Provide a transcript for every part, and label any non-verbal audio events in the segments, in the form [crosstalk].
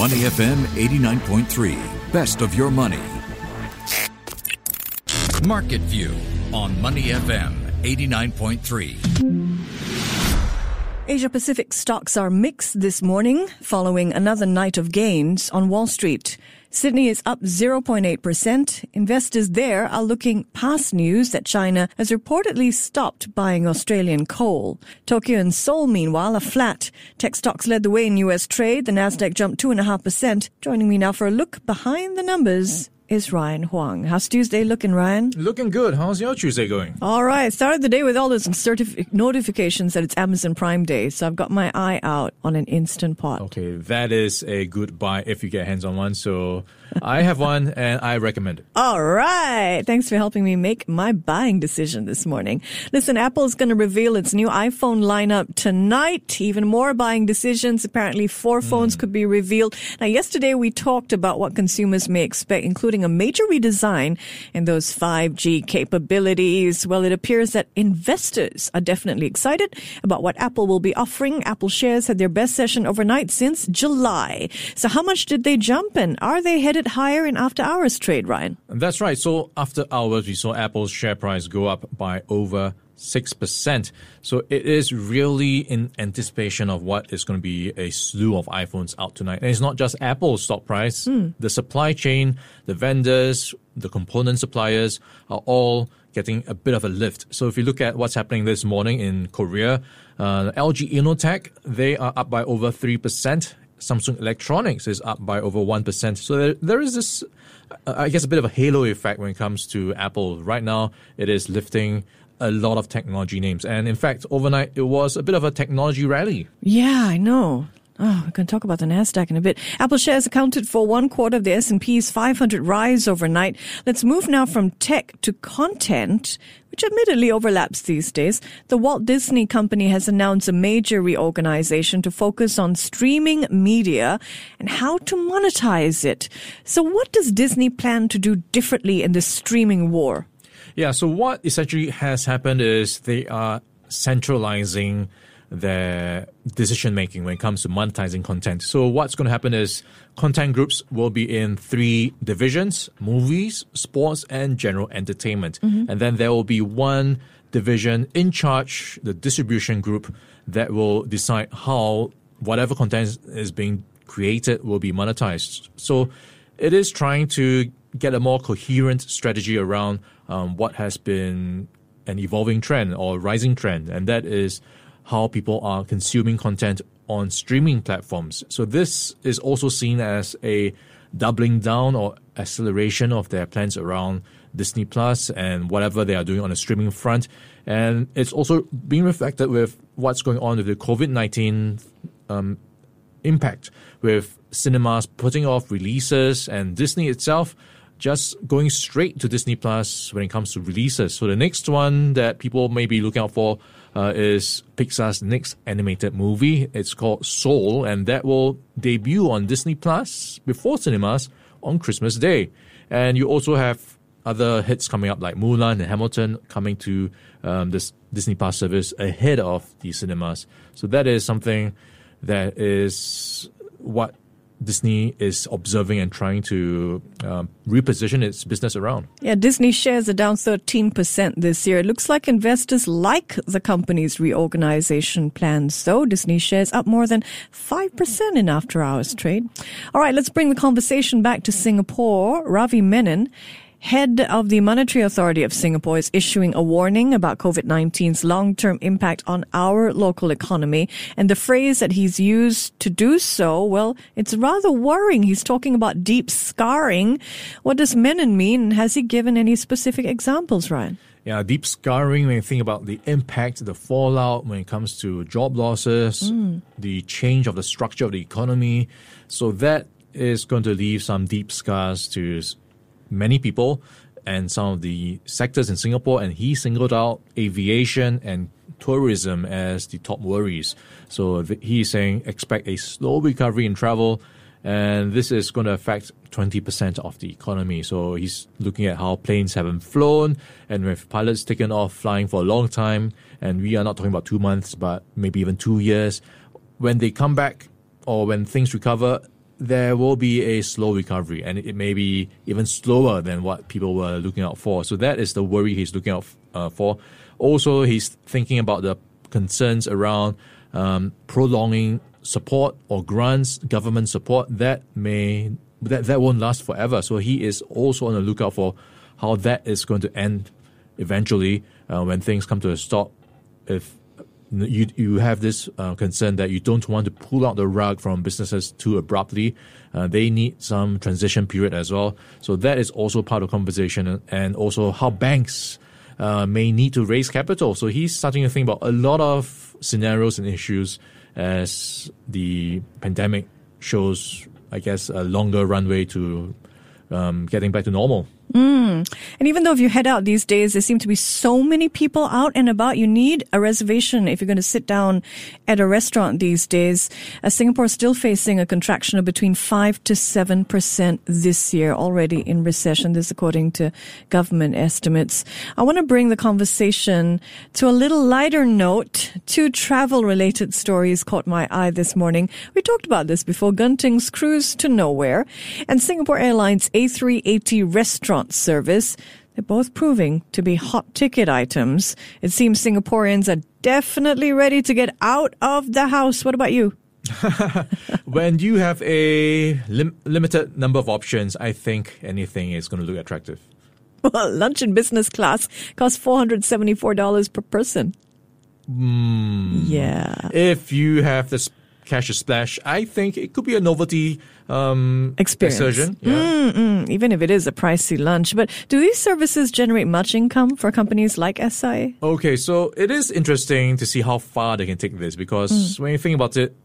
Money FM 89.3. Best of your money. Market View on Money FM 89.3. Asia Pacific stocks are mixed this morning following another night of gains on Wall Street. Sydney is up 0.8%. Investors there are looking past news that China has reportedly stopped buying Australian coal. Tokyo and Seoul, meanwhile, are flat. Tech stocks led the way in US trade. The Nasdaq jumped 2.5%. Joining me now for a look behind the numbers is Ryan Huang. How's Tuesday looking, Ryan? Looking good. How's your Tuesday going? All right. Started the day with all those certif- notifications that it's Amazon Prime Day, so I've got my eye out on an instant pot. Okay, that is a good buy if you get hands on one. So I have one [laughs] and I recommend it. All right. Thanks for helping me make my buying decision this morning. Listen, Apple is going to reveal its new iPhone lineup tonight. Even more buying decisions. Apparently, four phones mm. could be revealed. Now, yesterday we talked about what consumers may expect, including a major redesign in those 5G capabilities. Well, it appears that investors are definitely excited about what Apple will be offering. Apple shares had their best session overnight since July. So, how much did they jump and are they headed higher in after hours trade, Ryan. That's right. So after hours, we saw Apple's share price go up by over 6%. So it is really in anticipation of what is going to be a slew of iPhones out tonight. And it's not just Apple's stock price. Mm. The supply chain, the vendors, the component suppliers are all getting a bit of a lift. So if you look at what's happening this morning in Korea, uh, LG Innotek, they are up by over 3%. Samsung Electronics is up by over 1%. So there, there is this, I guess, a bit of a halo effect when it comes to Apple. Right now, it is lifting a lot of technology names. And in fact, overnight, it was a bit of a technology rally. Yeah, I know. Oh, we're going to talk about the Nasdaq in a bit. Apple shares accounted for one quarter of the S&P's 500 rise overnight. Let's move now from tech to content, which admittedly overlaps these days. The Walt Disney Company has announced a major reorganization to focus on streaming media and how to monetize it. So what does Disney plan to do differently in the streaming war? Yeah, so what essentially has happened is they are centralizing their decision making when it comes to monetizing content. So what's going to happen is content groups will be in three divisions: movies, sports, and general entertainment. Mm-hmm. And then there will be one division in charge, the distribution group, that will decide how whatever content is being created will be monetized. So it is trying to get a more coherent strategy around um, what has been an evolving trend or rising trend, and that is how people are consuming content on streaming platforms. So this is also seen as a doubling down or acceleration of their plans around Disney Plus and whatever they are doing on the streaming front. And it's also being reflected with what's going on with the COVID 19 um, impact, with cinemas putting off releases and Disney itself just going straight to Disney Plus when it comes to releases. So the next one that people may be looking out for uh, is Pixar's next animated movie. It's called Soul, and that will debut on Disney Plus before cinemas on Christmas Day. And you also have other hits coming up like Mulan and Hamilton coming to um, this Disney Plus service ahead of the cinemas. So that is something that is what Disney is observing and trying to um, reposition its business around. Yeah, Disney shares are down 13% this year. It looks like investors like the company's reorganization plans, though. Disney shares up more than 5% in after hours trade. All right, let's bring the conversation back to Singapore. Ravi Menon head of the Monetary Authority of Singapore is issuing a warning about COVID-19's long-term impact on our local economy. And the phrase that he's used to do so, well, it's rather worrying. He's talking about deep scarring. What does Menon mean? Has he given any specific examples, Ryan? Yeah, deep scarring when you think about the impact, the fallout when it comes to job losses, mm. the change of the structure of the economy. So that is going to leave some deep scars to many people and some of the sectors in Singapore, and he singled out aviation and tourism as the top worries. So he's saying expect a slow recovery in travel, and this is going to affect 20% of the economy. So he's looking at how planes haven't flown, and with pilots taken off flying for a long time, and we are not talking about two months, but maybe even two years. When they come back or when things recover, there will be a slow recovery, and it may be even slower than what people were looking out for. So that is the worry he's looking out uh, for. Also, he's thinking about the concerns around um, prolonging support or grants, government support that may that that won't last forever. So he is also on the lookout for how that is going to end eventually uh, when things come to a stop. If you you have this uh, concern that you don't want to pull out the rug from businesses too abruptly. Uh, they need some transition period as well. So that is also part of conversation, and also how banks uh, may need to raise capital. So he's starting to think about a lot of scenarios and issues as the pandemic shows, I guess, a longer runway to um, getting back to normal. Mm. And even though if you head out these days, there seem to be so many people out and about, you need a reservation if you're going to sit down at a restaurant these days. As Singapore is still facing a contraction of between 5 to 7% this year, already in recession. This according to government estimates. I want to bring the conversation to a little lighter note. Two travel related stories caught my eye this morning. We talked about this before. Genting's cruise to nowhere and Singapore Airlines A380 restaurant restaurant service. They're both proving to be hot ticket items. It seems Singaporeans are definitely ready to get out of the house. What about you? [laughs] when you have a lim- limited number of options, I think anything is going to look attractive. [laughs] Well, lunch in business class costs $474 per person. Mm. Yeah. If you have this cash splash, I think it could be a novelty um, experience. Excursion. Yeah. Mm-mm, even if it is a pricey lunch. But do these services generate much income for companies like SIA? Okay, so it is interesting to see how far they can take this because mm. when you think about it,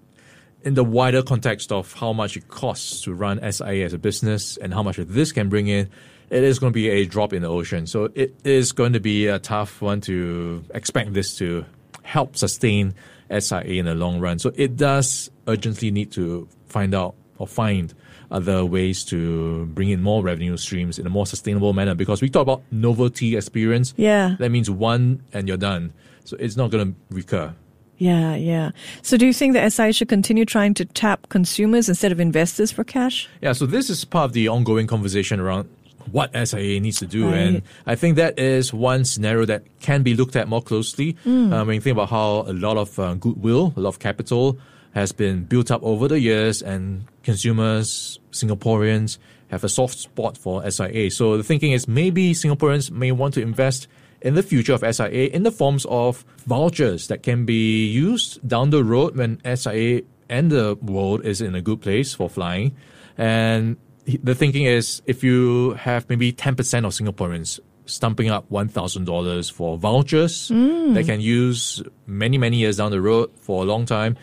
in the wider context of how much it costs to run SIA as a business and how much this can bring in, it is going to be a drop in the ocean. So it is going to be a tough one to expect this to help sustain SIA in the long run. So it does urgently need to find out or find other ways to bring in more revenue streams in a more sustainable manner because we talk about novelty experience. Yeah. That means one and you're done. So it's not going to recur. Yeah, yeah. So do you think that SI should continue trying to tap consumers instead of investors for cash? Yeah, so this is part of the ongoing conversation around what SIA needs to do. Right. And I think that is one scenario that can be looked at more closely mm. uh, when you think about how a lot of uh, goodwill, a lot of capital has been built up over the years, and consumers, Singaporeans, have a soft spot for SIA. So the thinking is maybe Singaporeans may want to invest in the future of SIA in the forms of vouchers that can be used down the road when SIA and the world is in a good place for flying. And the thinking is if you have maybe 10% of Singaporeans stumping up $1,000 for vouchers mm. they can use many, many years down the road for a long time,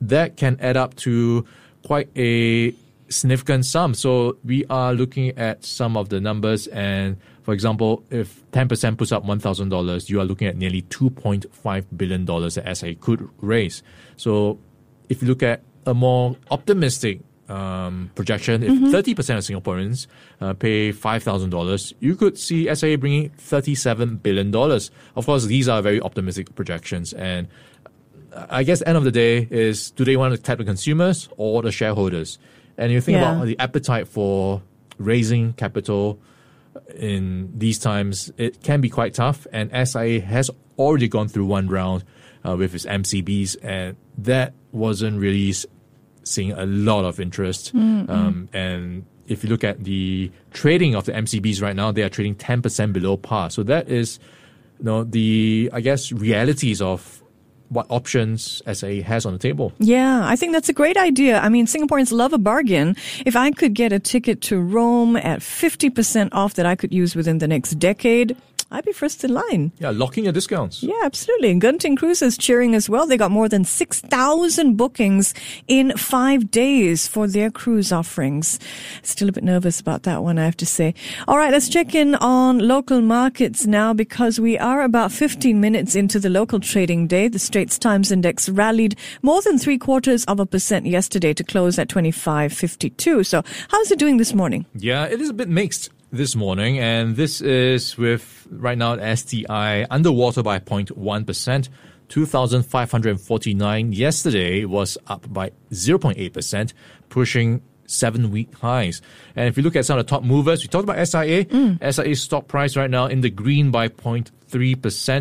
that can add up to quite a significant sum. So we are looking at some of the numbers and for example, if 10% puts up $1,000, you are looking at nearly $2.5 billion that SIA could raise. So if you look at a more optimistic um, projection, if mm-hmm. 30% of Singaporeans uh, pay $5,000, you could see SIA bringing $37 billion. Of course, these are very optimistic projections and I guess end of the day is do they want to tap the consumers or the shareholders? And you think Yeah. about the appetite for raising capital in these times, it can be quite tough. And SIA has already gone through one round uh, with its MCBs, and that wasn't really seeing a lot of interest. Um, and if you look at the trading of the MCBs right now, they are trading 10% below par. So that is, you know, the, I guess, realities of what options SA has on the table. Yeah, I think that's a great idea. I mean, Singaporeans love a bargain. If I could get a ticket to Rome at 50% off that I could use within the next decade, I'd be first in line. Yeah, locking your discounts. Yeah, absolutely. And Genting Cruise is cheering as well. They got more than 6,000 bookings in five days for their cruise offerings. Still a bit nervous about that one, I have to say. All right, let's check in on local markets now because we are about 15 minutes into the local trading day. The Straits Times Index rallied more than three quarters of a percent yesterday to close at 25.52. So how's it doing this morning? Yeah, it is a bit mixed this morning, and this is with right now STI underwater by 0.1%. 2,549. Yesterday was up by 0.8%, pushing seven week highs. And if you look at some of the top movers, we talked about SIA. Mm. SIA stock price right now in the green by 0.3%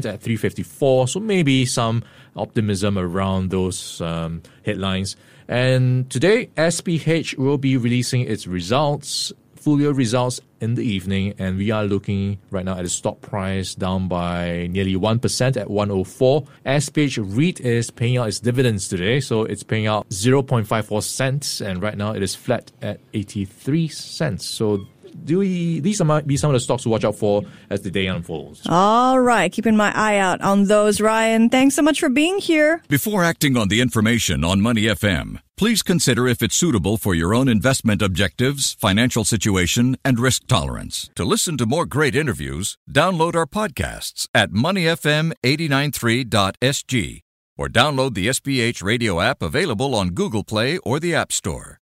at 354. So maybe some optimism around those um, headlines. And today, SPH will be releasing its results full year results in the evening, and we are looking right now at the stock price down by nearly 1% at 104. SPH REIT is paying out its dividends today, so it's paying out 0.54 cents, and right now it is flat at 83 cents. So do we, these might be some of the stocks to watch out for as the day unfolds. All right, keeping my eye out on those, Ryan. Thanks so much for being here. Before acting on the information on Money FM, please consider if it's suitable for your own investment objectives, financial situation, and risk tolerance. To listen to more great interviews, download our podcasts at moneyfm893.sg or download the SPH radio app available on Google Play or the App Store.